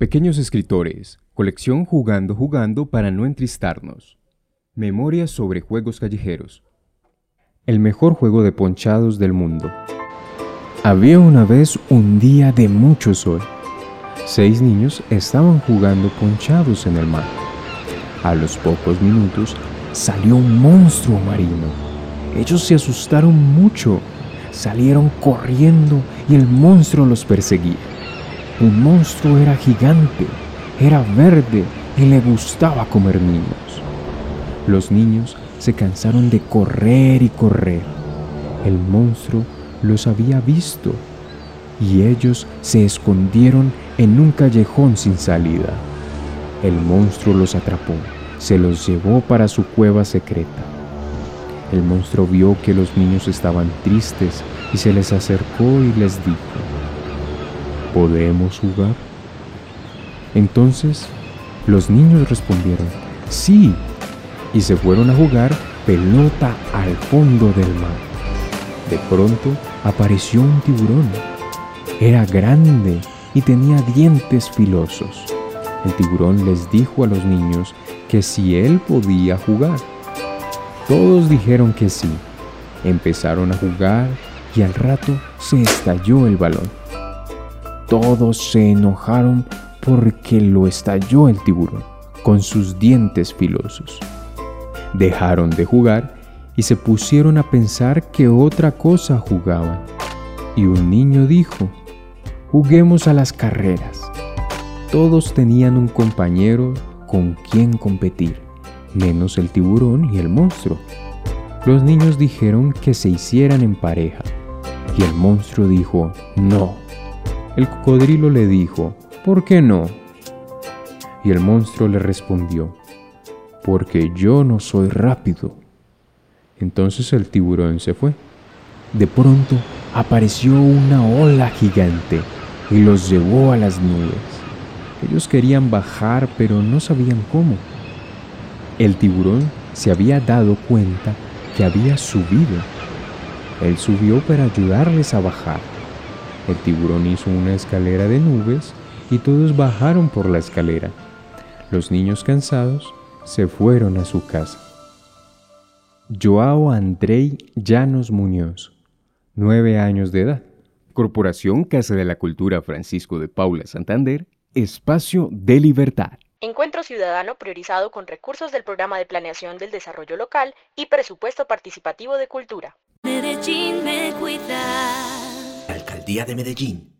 Pequeños escritores, colección Jugando Jugando para no entristarnos. Memorias sobre juegos callejeros. El mejor juego de ponchados del mundo. Había una vez un día de mucho sol. Seis niños estaban jugando ponchados en el mar. A los pocos minutos salió un monstruo marino. Ellos se asustaron mucho, salieron corriendo y el monstruo los perseguía. El monstruo era gigante, era verde y le gustaba comer niños. Los niños se cansaron de correr y correr. El monstruo los había visto y ellos se escondieron en un callejón sin salida. El monstruo los atrapó, se los llevó para su cueva secreta. El monstruo vio que los niños estaban tristes y se les acercó y les dijo, ¿podemos jugar? Entonces los niños respondieron, sí, y se fueron a jugar pelota al fondo del mar. De pronto apareció un tiburón. Era grande y tenía dientes filosos. El tiburón les dijo a los niños que si él podía jugar. Todos dijeron que sí. Empezaron a jugar y al rato se estalló el balón. Todos se enojaron porque lo estalló el tiburón con sus dientes filosos. Dejaron de jugar y se pusieron a pensar que otra cosa jugaban. Y un niño dijo, juguemos a las carreras. Todos tenían un compañero con quien competir, menos el tiburón y el monstruo. Los niños dijeron que se hicieran en pareja y el monstruo dijo, no el cocodrilo le dijo, ¿por qué no? Y el monstruo le respondió, porque yo no soy rápido. Entonces el tiburón se fue. De pronto apareció una ola gigante y los llevó a las nubes. Ellos querían bajar pero no sabían cómo. El tiburón se había dado cuenta que había subido. Él subió para ayudarles a bajar el tiburón hizo una escalera de nubes y todos bajaron por la escalera. Los niños cansados se fueron a su casa. Joao Andrei Llanos Muñoz, nueve años de edad. Corporación Casa de la Cultura Francisco de Paula Santander, Espacio de Libertad. Encuentro ciudadano priorizado con recursos del Programa de Planeación del Desarrollo Local y Presupuesto Participativo de Cultura. Alcaldía de Medellín